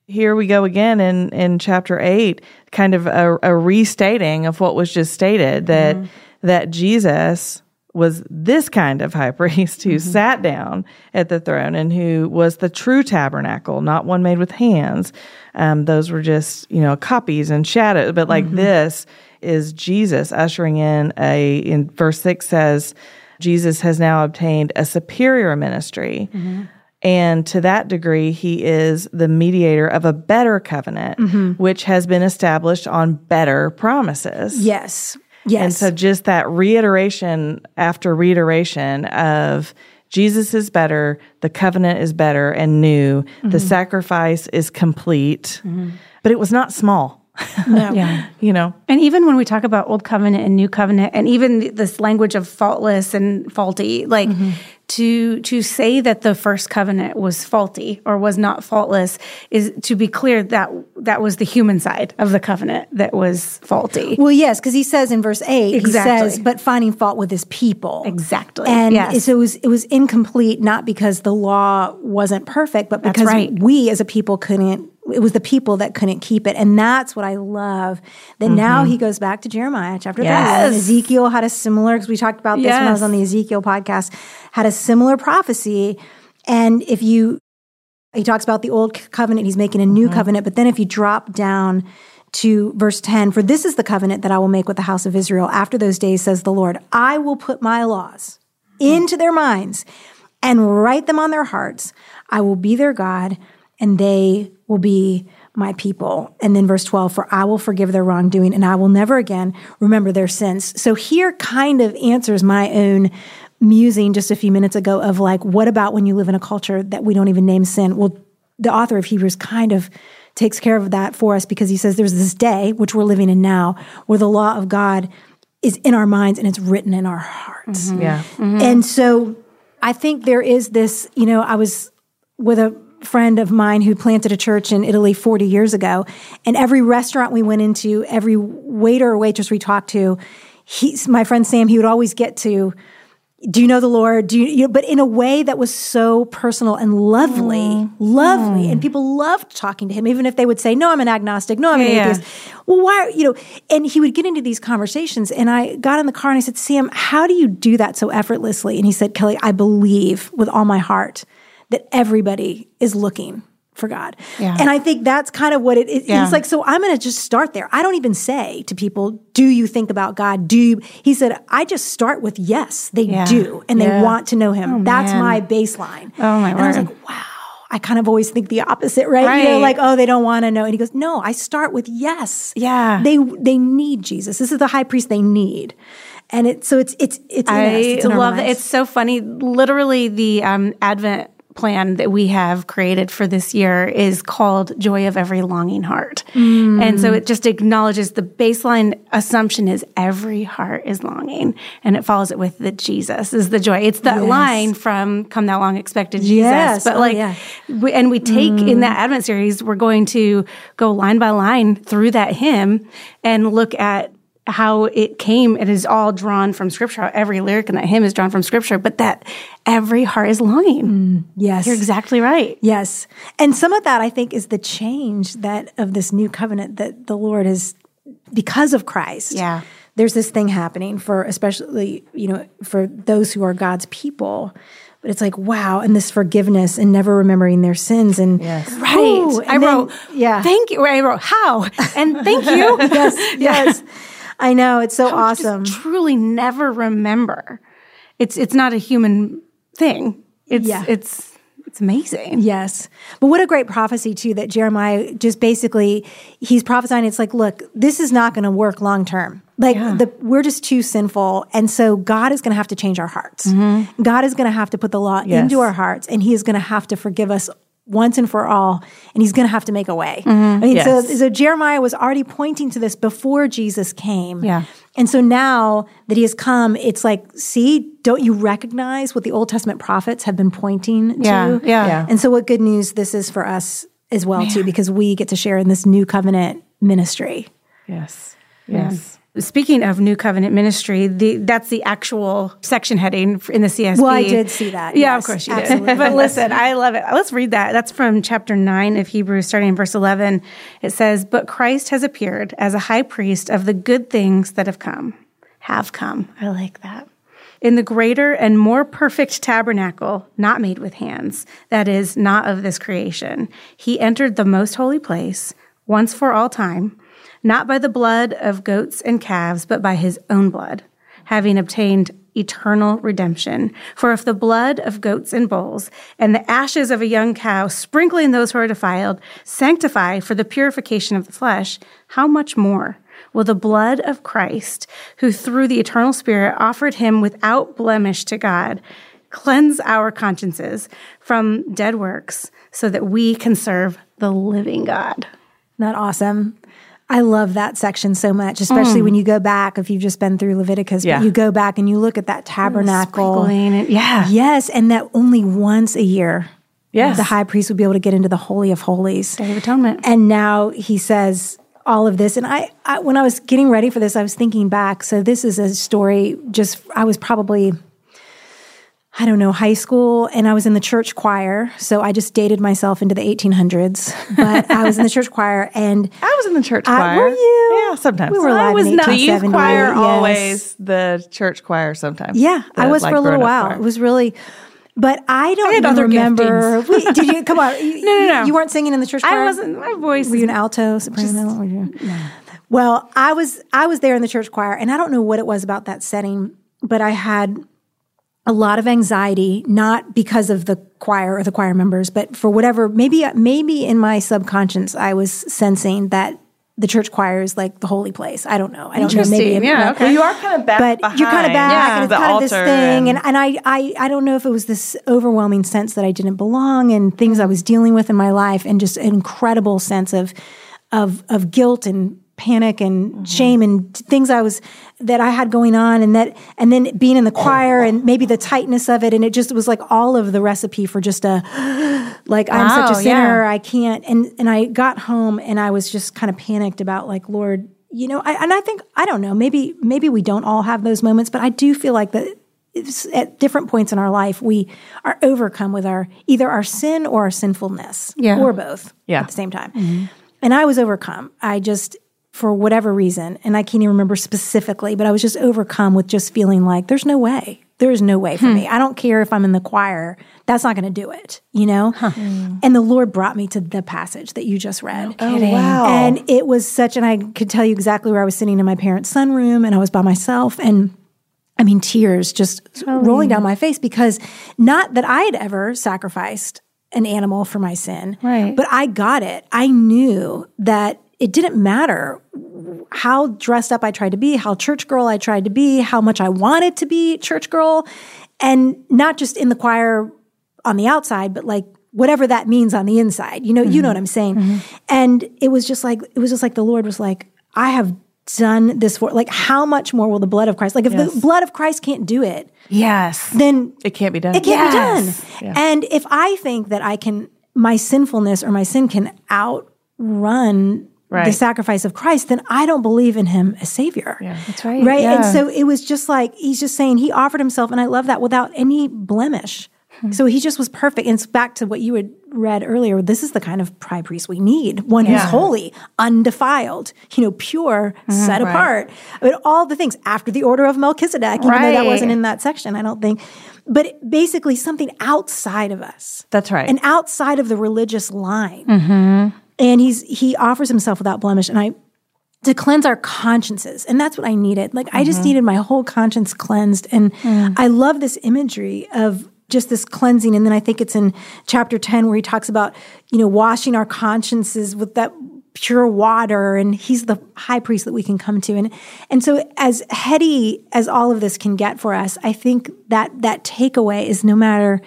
here we go again in in chapter eight, kind of a, a restating of what was just stated that mm-hmm. that Jesus was this kind of high [laughs] priest who mm-hmm. sat down at the throne and who was the true tabernacle, not one made with hands. Um, those were just you know copies and shadows, but like mm-hmm. this is Jesus ushering in a in verse six says Jesus has now obtained a superior ministry. Mm-hmm. And to that degree, he is the mediator of a better covenant, which has been established on better promises. Yes. Yes. And so just that reiteration after reiteration of Jesus is better, the covenant is better and new, the mm-hmm. sacrifice is complete. Mm-hmm. But it was not small. [laughs] No. Yeah. you know. And even when we talk about old covenant and new covenant, and even this language of faultless and faulty, like mm-hmm. to to say that the first covenant was faulty or was not faultless is to be clear that that was the human side of the covenant that was faulty. Well, yes, because he says in verse eight, Exactly. he says, "But finding fault with his people." Exactly. and Yes. so it was it was incomplete not because the law wasn't perfect, but because right. we as a people couldn't. It was the people that couldn't keep it, and that's what I love. That now he goes back to Jeremiah chapter Mm-hmm. Yes. Ezekiel had a similar because we talked about this when I was on the Ezekiel podcast. Had a similar prophecy, and if you he talks about the old covenant he's making a new covenant but then if you drop down to verse 10 for this is the covenant that i will make with the house of israel after those days says the lord i will put my laws into their minds and write them on their hearts i will be their god and they will be my people and then verse 12 for i will forgive their wrongdoing and i will never again remember their sins so here kind of answers my own musing just a few minutes ago of like, what about when you live in a culture that we don't even name sin? Well, the author of Hebrews kind of takes care of that for us because he says there's this day, which we're living in now, where the law of God is in our minds and it's written in our hearts. Mm-hmm. Yeah. And so I think there is this, you know, I was with a friend of mine who planted a church in Italy 40 years ago, and every restaurant we went into, every waiter or waitress we talked to, he's my friend Sam, he would always get to do you know the Lord? Do you, you know, but in a way that was so personal and lovely, mm. lovely. Mm. And people loved talking to him, even if they would say, no, I'm an agnostic. No, I'm an Yeah, yeah. atheist. Well, why, you know, and he would get into these conversations. And I got in the car and I said, Sam, how do you do that so effortlessly? And he said, Kelly, I believe with all my heart that everybody is looking for God. Yeah. And I think that's kind of what it is. Yeah. He's like, so I'm going to just start there. I don't even say to people, do you think about God? Do you? He said, I just start with yes, they Yeah. do. And they want to know him. Oh, that's man. my baseline. Oh, my And I was like, wow. I kind of always think the opposite, right? You know, like, oh, they don't want to know. And he goes, no, I start with yes. Yeah. They they need Jesus. This is the high priest they need. And it's so it's it's it's. I It's love that. It's so funny. Literally, the um, Advent plan that we have created for this year is called Joy of Every Longing Heart. And so it just acknowledges the baseline assumption is every heart is longing. And it follows it with that Jesus is the joy. It's that Yes. line from Come Thou Long Expected Jesus. Yes. But Oh, like, yeah. we, and we take in that Advent series, we're going to go line by line through that hymn and look at how it came. It is all drawn from scripture. How every lyric in that hymn is drawn from scripture, but that every heart is longing. Mm, yes. You're exactly right. Yes. And some of that I think is the change that of this new covenant that the Lord is because of Christ. Yeah. There's this thing happening for especially, you know, for those who are God's people. But it's like, wow, and this forgiveness and never remembering their sins and Yes. Right. Ooh, I then- wrote, yeah. thank you. I wrote, how? And thank you. [laughs] yes, [laughs] yes. I know. It's so awesome. truly never remember. It's it's not a human thing. It's Yeah. it's it's amazing. Yes. But what a great prophecy, too, that Jeremiah just basically, he's prophesying. It's like, look, this is not going to work long term. Like, the, we're just too sinful. And so God is going to have to change our hearts. Mm-hmm. God is going to have to put the law Yes. into our hearts, and He is going to have to forgive us once and for all, and He's going to have to make a way. Mm-hmm. I mean, so, Yes. so Jeremiah was already pointing to this before Jesus came. Yeah. And so now that he has come, it's like, see, don't you recognize what the Old Testament prophets have been pointing Yeah, to? yeah. Yeah. And so, what good news this is for us as well, too, because we get to share in this new covenant ministry. Yes. Yes. Speaking of New Covenant Ministry, the, that's the actual section heading in the CSB. Well, I did see that. Yeah, Yes, of course you absolutely. did. But listen, I love it. Let's read that. That's from chapter 9 of Hebrews, starting in verse 11. It says, But Christ has appeared as a high priest of the good things that have come. Have come. I like that. In the greater and more perfect tabernacle, not made with hands, that is, not of this creation, he entered the most holy place once for all time, not by the blood of goats and calves, but by his own blood, having obtained eternal redemption. For if the blood of goats and bulls and the ashes of a young cow, sprinkling those who are defiled, sanctify for the purification of the flesh, how much more? Will the blood of Christ, who through the eternal Spirit offered him without blemish to God, cleanse our consciences from dead works so that we can serve the living God? Isn't that awesome? I love that section so much, especially when mm. you go back, if you've just been through Leviticus, Yeah. but you go back and you look at that tabernacle. It- yeah. Yes. And that only once a year, Yes. the high priest would be able to get into the Holy of Holies. Day of Atonement. And now he says all of this. And I, I, when I was getting ready for this, I was thinking back. So this is a story just, I was probably, I don't know, high school, and I was in the church choir. So I just dated myself into the 1800s. But I was in the church [laughs] choir, and I was in the church I- choir. were you? Yeah, sometimes. We were I alive was in not. The youth choir yes. always, the church choir sometimes. yeah, The, I was like, for a little while. choir. It was really. But I don't had even other remember. Wait, did you come on? [laughs] You, No, no, no. You weren't singing in the church choir. I wasn't. My voice. Were you an alto, soprano? Were you- Well, I was I was there in the church choir, and I don't know what it was about that setting, but I had a lot of anxiety, not because of the choir or the choir members, but for whatever maybe maybe in my subconscious I was sensing that the church choir is like the holy place. I don't know. I don't know. Maybe Interesting. Yeah, okay. Well, you are kind of back but behind. you're kind of back, yeah, and it's kind of this altar thing, and, and I, I, I don't know if it was this overwhelming sense that I didn't belong, and things I was dealing with in my life, and just an incredible sense of, of, of guilt and panic and mm-hmm. shame and things I was that I had going on, and that, and then being in the choir, and maybe the tightness of it, and it just was like all of the recipe for just a, [gasps] like I'm such a sinner, yeah. I can't, and and I got home, and I was just kind of panicked about like, Lord, you know, I, and I think I don't know, maybe maybe we don't all have those moments, but I do feel like that at different points in our life we are overcome with our either our sin or our sinfulness, Yeah. or both, Yeah. at the same time. Mm-hmm. And I was overcome. I just for whatever reason, and I can't even remember specifically, but I was just overcome with just feeling like there's no way. There is no way for hmm. me. I don't care if I'm in the choir. That's not going to do it, you know? Hmm. And the Lord brought me to the passage that you just read. Oh, wow. And it was such, and I could tell you exactly where I was sitting in my parents' sunroom and I was by myself. And I mean, tears just oh, rolling down my face because not that I had ever sacrificed an animal for my sin, Right. but I got it. I knew that it didn't matter how dressed up I tried to be, how church girl I tried to be, how much I wanted to be church girl, and not just in the choir on the outside, but like whatever that means on the inside. You know, you know mm-hmm. what I'm saying. Mm-hmm. And it was just like it was just like the Lord was like, I have done this for like how much more will the blood of Christ like if the blood of Christ can't do it, Yes. then It can't be done. it can't Yes. be done. And if I think that I can, my sinfulness or my sin can outrun the sacrifice of Christ, then I don't believe in him as Savior. Yeah, That's right. Right. And so it was just like, he's just saying he offered himself, and I love that, without any blemish. Hmm. So he just was perfect. And it's back to what you had read earlier. This is the kind of high priest we need one who's holy, undefiled, you know, pure, Mm-hmm. set apart. I mean, all the things after the order of Melchizedek, even though that wasn't in that section, I don't think. But basically, something outside of us. That's right. And outside of the religious line. Mm-hmm. And he's he offers himself without blemish. And I to cleanse our consciences. And that's what I needed. Like I Mm-hmm. just needed my whole conscience cleansed. And Mm. I love this imagery of just this cleansing. And then I think it's in chapter 10 where he talks about, you know, washing our consciences with that pure water. And he's the high priest that we can come to. And and so as heady as all of this can get for us, I think that that takeaway is no matter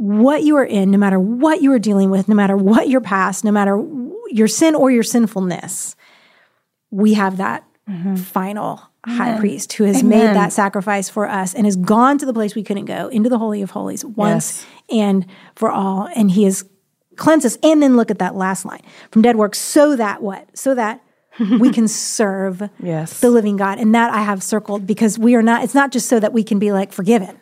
what you are in, no matter what you are dealing with, no matter what your past, no matter your sin or your sinfulness, we have that final high priest who has made that sacrifice for us and has gone to the place we couldn't go, into the Holy of Holies once and for all. And he has cleansed us. And then look at that last line from dead works, so that what? So that we can [laughs] serve Yes. the living God. And that I have circled because we are not, it's not just so that we can be like forgiven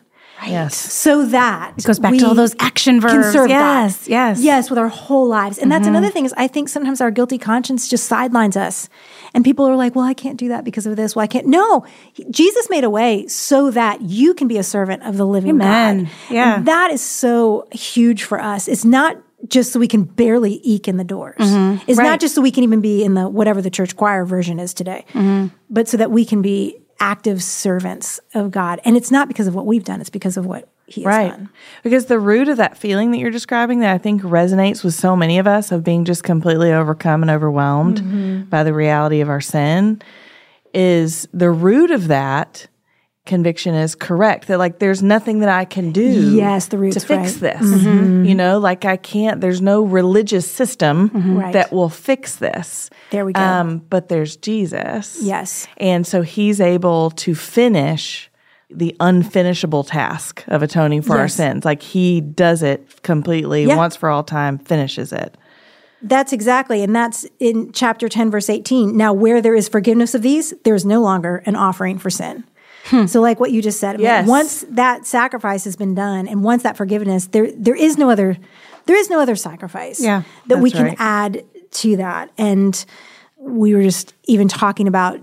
yes. so that It goes back we to all those action verbs. can serve yes. God. Yes. yes, with our whole lives. And that's mm-hmm. another thing is I think sometimes our guilty conscience just sidelines us, and people are like, "Well, I can't do that because of this. Well, I can't." No, Jesus made a way so that you can be a servant of the living Amen. God. Yeah. And that is so huge for us. It's not just so we can barely eke in the doors. Mm-hmm. It's not just so we can even be in the whatever the church choir version is today, mm-hmm. but so that we can be active servants of God. And it's not because of what we've done; it's because of what He has Right. done. Because the root of that feeling that you're describing that I think resonates with so many of us of being just completely overcome and overwhelmed Mm-hmm. by the reality of our sin is the root of that conviction is correct. That like there's nothing that I can do Yes, the root's to fix right. this. Mm-hmm. Mm-hmm. You know, like I can't there's no religious system mm-hmm. Right. that will fix this. There we go. Um, but there's Jesus. Yes. And so he's able to finish the unfinishable task of atoning for our sins. Like he does it completely Yeah. once for all time, finishes it. That's exactly, and that's in chapter 10, verse 18. Now, where there is forgiveness of these, there is no longer an offering for sin. So, like what you just said, I mean, Yes. once that sacrifice has been done, and once that forgiveness, there there is no other, there is no other sacrifice Yeah, that we can right. add to that. And we were just even talking about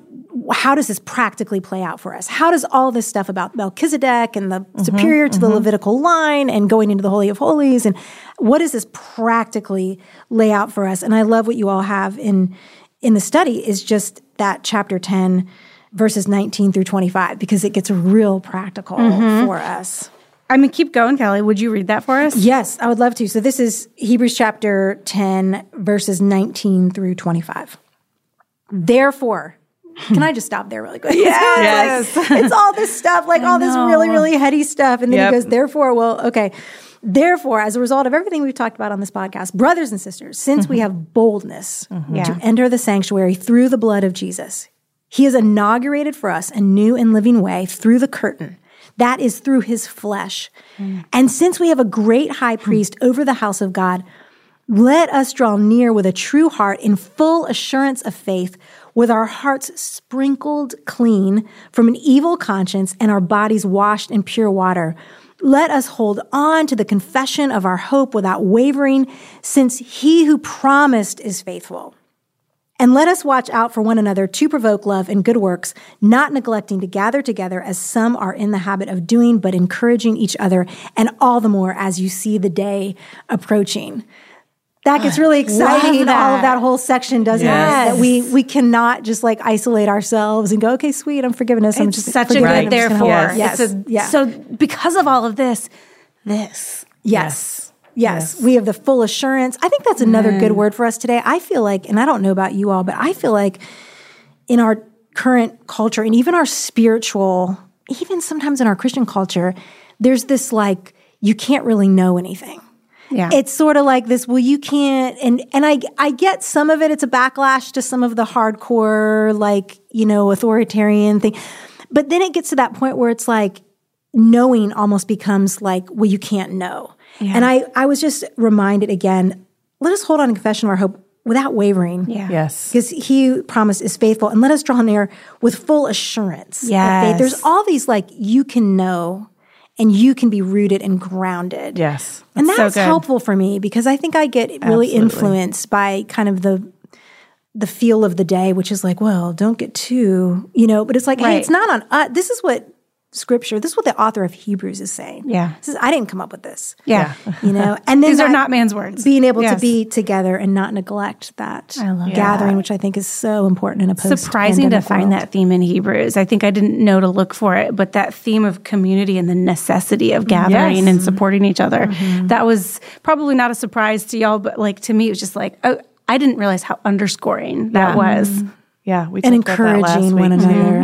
how does this practically play out for us? How does all this stuff about Melchizedek and the Mm-hmm, superior to the Levitical line and going into the Holy of Holies and what does this practically lay out for us? And I love what you all have in in the study is just that chapter 10 verses 19 through 25 because it gets real practical Mm-hmm. for us. I mean, keep going, Kelly. Would you read that for us? Yes, I would love to. So this is Hebrews chapter 10, verses 19 through 25. Therefore, can I just stop there really quick? [laughs] Yes. It's, it's all this stuff, like all this really, really heady stuff. And then Yep. he goes, therefore, well, okay. Therefore, as a result of everything we've talked about on this podcast, brothers and sisters, since we have boldness Yeah. to enter the sanctuary through the blood of Jesus, he has inaugurated for us a new and living way through the curtain. That is through his flesh. Mm. And since we have a great high priest hmm. over the house of God, let us draw near with a true heart in full assurance of faith, with our hearts sprinkled clean from an evil conscience and our bodies washed in pure water. Let us hold on to the confession of our hope without wavering, since he who promised is faithful. And let us watch out for one another to provoke love and good works, not neglecting to gather together as some are in the habit of doing, but encouraging each other, and all the more as you see the day approaching. That gets really exciting. All of that whole section, doesn't Yes. it? That we we cannot just like isolate ourselves and go, okay, sweet, I'm forgiveness. I'm It's just such a good I'm just gonna therefore. Yes. Yes. A- yeah. So because of all of this, this. Yes. Yes. Yes, we have the full assurance. I think that's another good word for us today. I feel like, and I don't know about you all, but I feel like in our current culture and even our spiritual, even sometimes in our Christian culture, there's this like, you can't really know anything. Yeah. It's sort of like this, well, you can't, and, and I, I get some of it. It's a backlash to some of the hardcore, like, you know, authoritarian thing. But then it gets to that point where it's like, knowing almost becomes like, well, you can't know. And I, I was just reminded again, let us hold on to confession of our hope without wavering. Yeah. Yes. Because he promised is faithful. And let us draw near with full assurance. of faith. Yes. There's all these like you can know and you can be rooted and grounded. Yes. And That's so that's good. helpful for me because I think I get really Absolutely. influenced by kind of the the feel of the day, which is like, well, don't get too, you know, but it's like, hey, it's not on us. This is what scripture, this is what the author of Hebrews is saying. Yeah. This is, I didn't come up with this. Yeah. [laughs] You know, and then These are not man's words. Being able Yes. to be together and not neglect that I love gathering, which I think is so important in a post surprising to find that theme in Hebrews. I think I didn't know to look for it, but that theme of community and the necessity of gathering Yes. and supporting each other. Mm-hmm. That was probably not a surprise to y'all, but like to me, it was just like, oh, I didn't realize how underscoring that was. Mm-hmm. Yeah. We And talked about that last encouraging one week, too. another. Mm-hmm.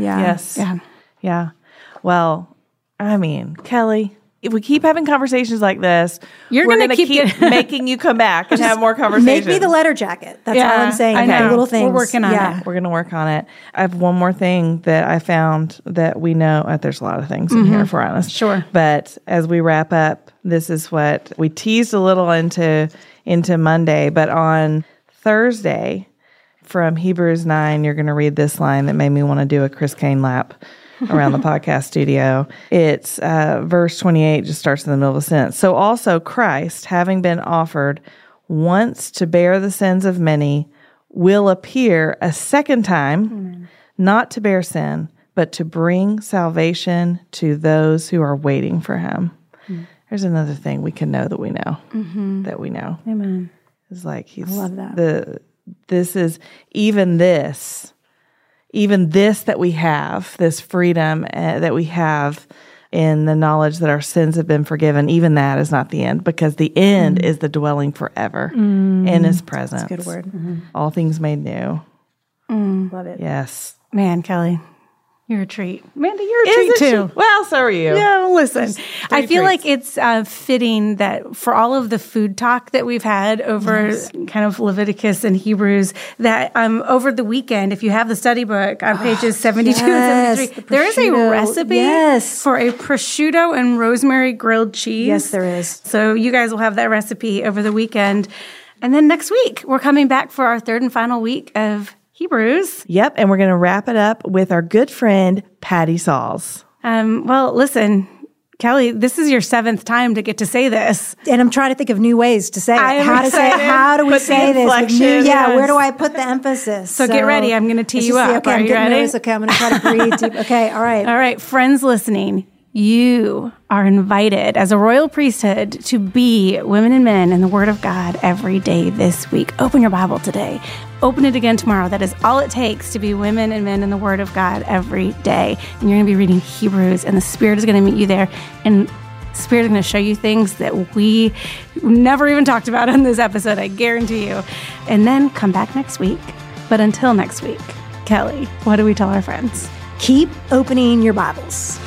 Yep. Yeah. Yes. Yeah. Yeah. Well, I mean, Kelly, if we keep having conversations like this, You're gonna gonna keep keep, [laughs] making you come back and have more conversations. Make me the letter jacket. That's Yeah, all I'm saying. I know. Little We're working on yeah. it. We're going to work on it. I have one more thing that I found that we know. Uh, there's a lot of things in here, if we're honest. Sure. But as we wrap up, this is what we teased a little into into Monday. But on Thursday, from Hebrews nine, you're going to read this line that made me want to do a Chris Kane lap [laughs] around the podcast studio. It's uh, verse 28. Just starts in the middle of a sentence. So also Christ, having been offered once to bear the sins of many will appear a second time, not to bear sin, but to bring salvation to those who are waiting for him. There's another thing we can know that we know that we know. Amen. It's like he's love that. the this is even this even this that we have this freedom uh, that we have in the knowledge that our sins have been forgiven even that is not the end because the end mm. is the dwelling forever mm. in his presence Good word. Mm-hmm. all things made new. Mm. Love it. yes. Man, Kelly, You're a treat. Amanda, you're a Isn't treat she? too. Well, so are you. Yeah, listen. I feel treats. like it's uh, fitting that for all of the food talk that we've had over kind of Leviticus and Hebrews, that um, over the weekend, if you have the study book on pages 72 yes, and 73, the there is a recipe Yes. for a prosciutto and rosemary grilled cheese. Yes, there is. So you guys will have that recipe over the weekend. And then next week, we're coming back for our third and final week of Hebrews. Yep. And we're going to wrap it up with our good friend, Patty Sauls. Um, well, listen, Kelly, this is your seventh time to get to say this. And I'm trying to think of new ways to say it. How to say it. How do we Put say this? new- yeah, yes. where do I put the emphasis? So get ready. I'm gonna tee you see. Okay, Are I'm you getting ready? nervous. Okay, I'm going to try to breathe deep. Okay, all right. [laughs] All right, friends listening, you are invited as a royal priesthood to be women and men in the Word of God every day this week. Open your Bible today. Open it again tomorrow. That is all it takes to be women and men in the Word of God every day. And you're going to be reading Hebrews, and the Spirit is going to meet you there. And Spirit is going to show you things that we never even talked about in this episode, I guarantee you. And then come back next week. But until next week, Kelly, what do we tell our friends? Keep opening your Bibles.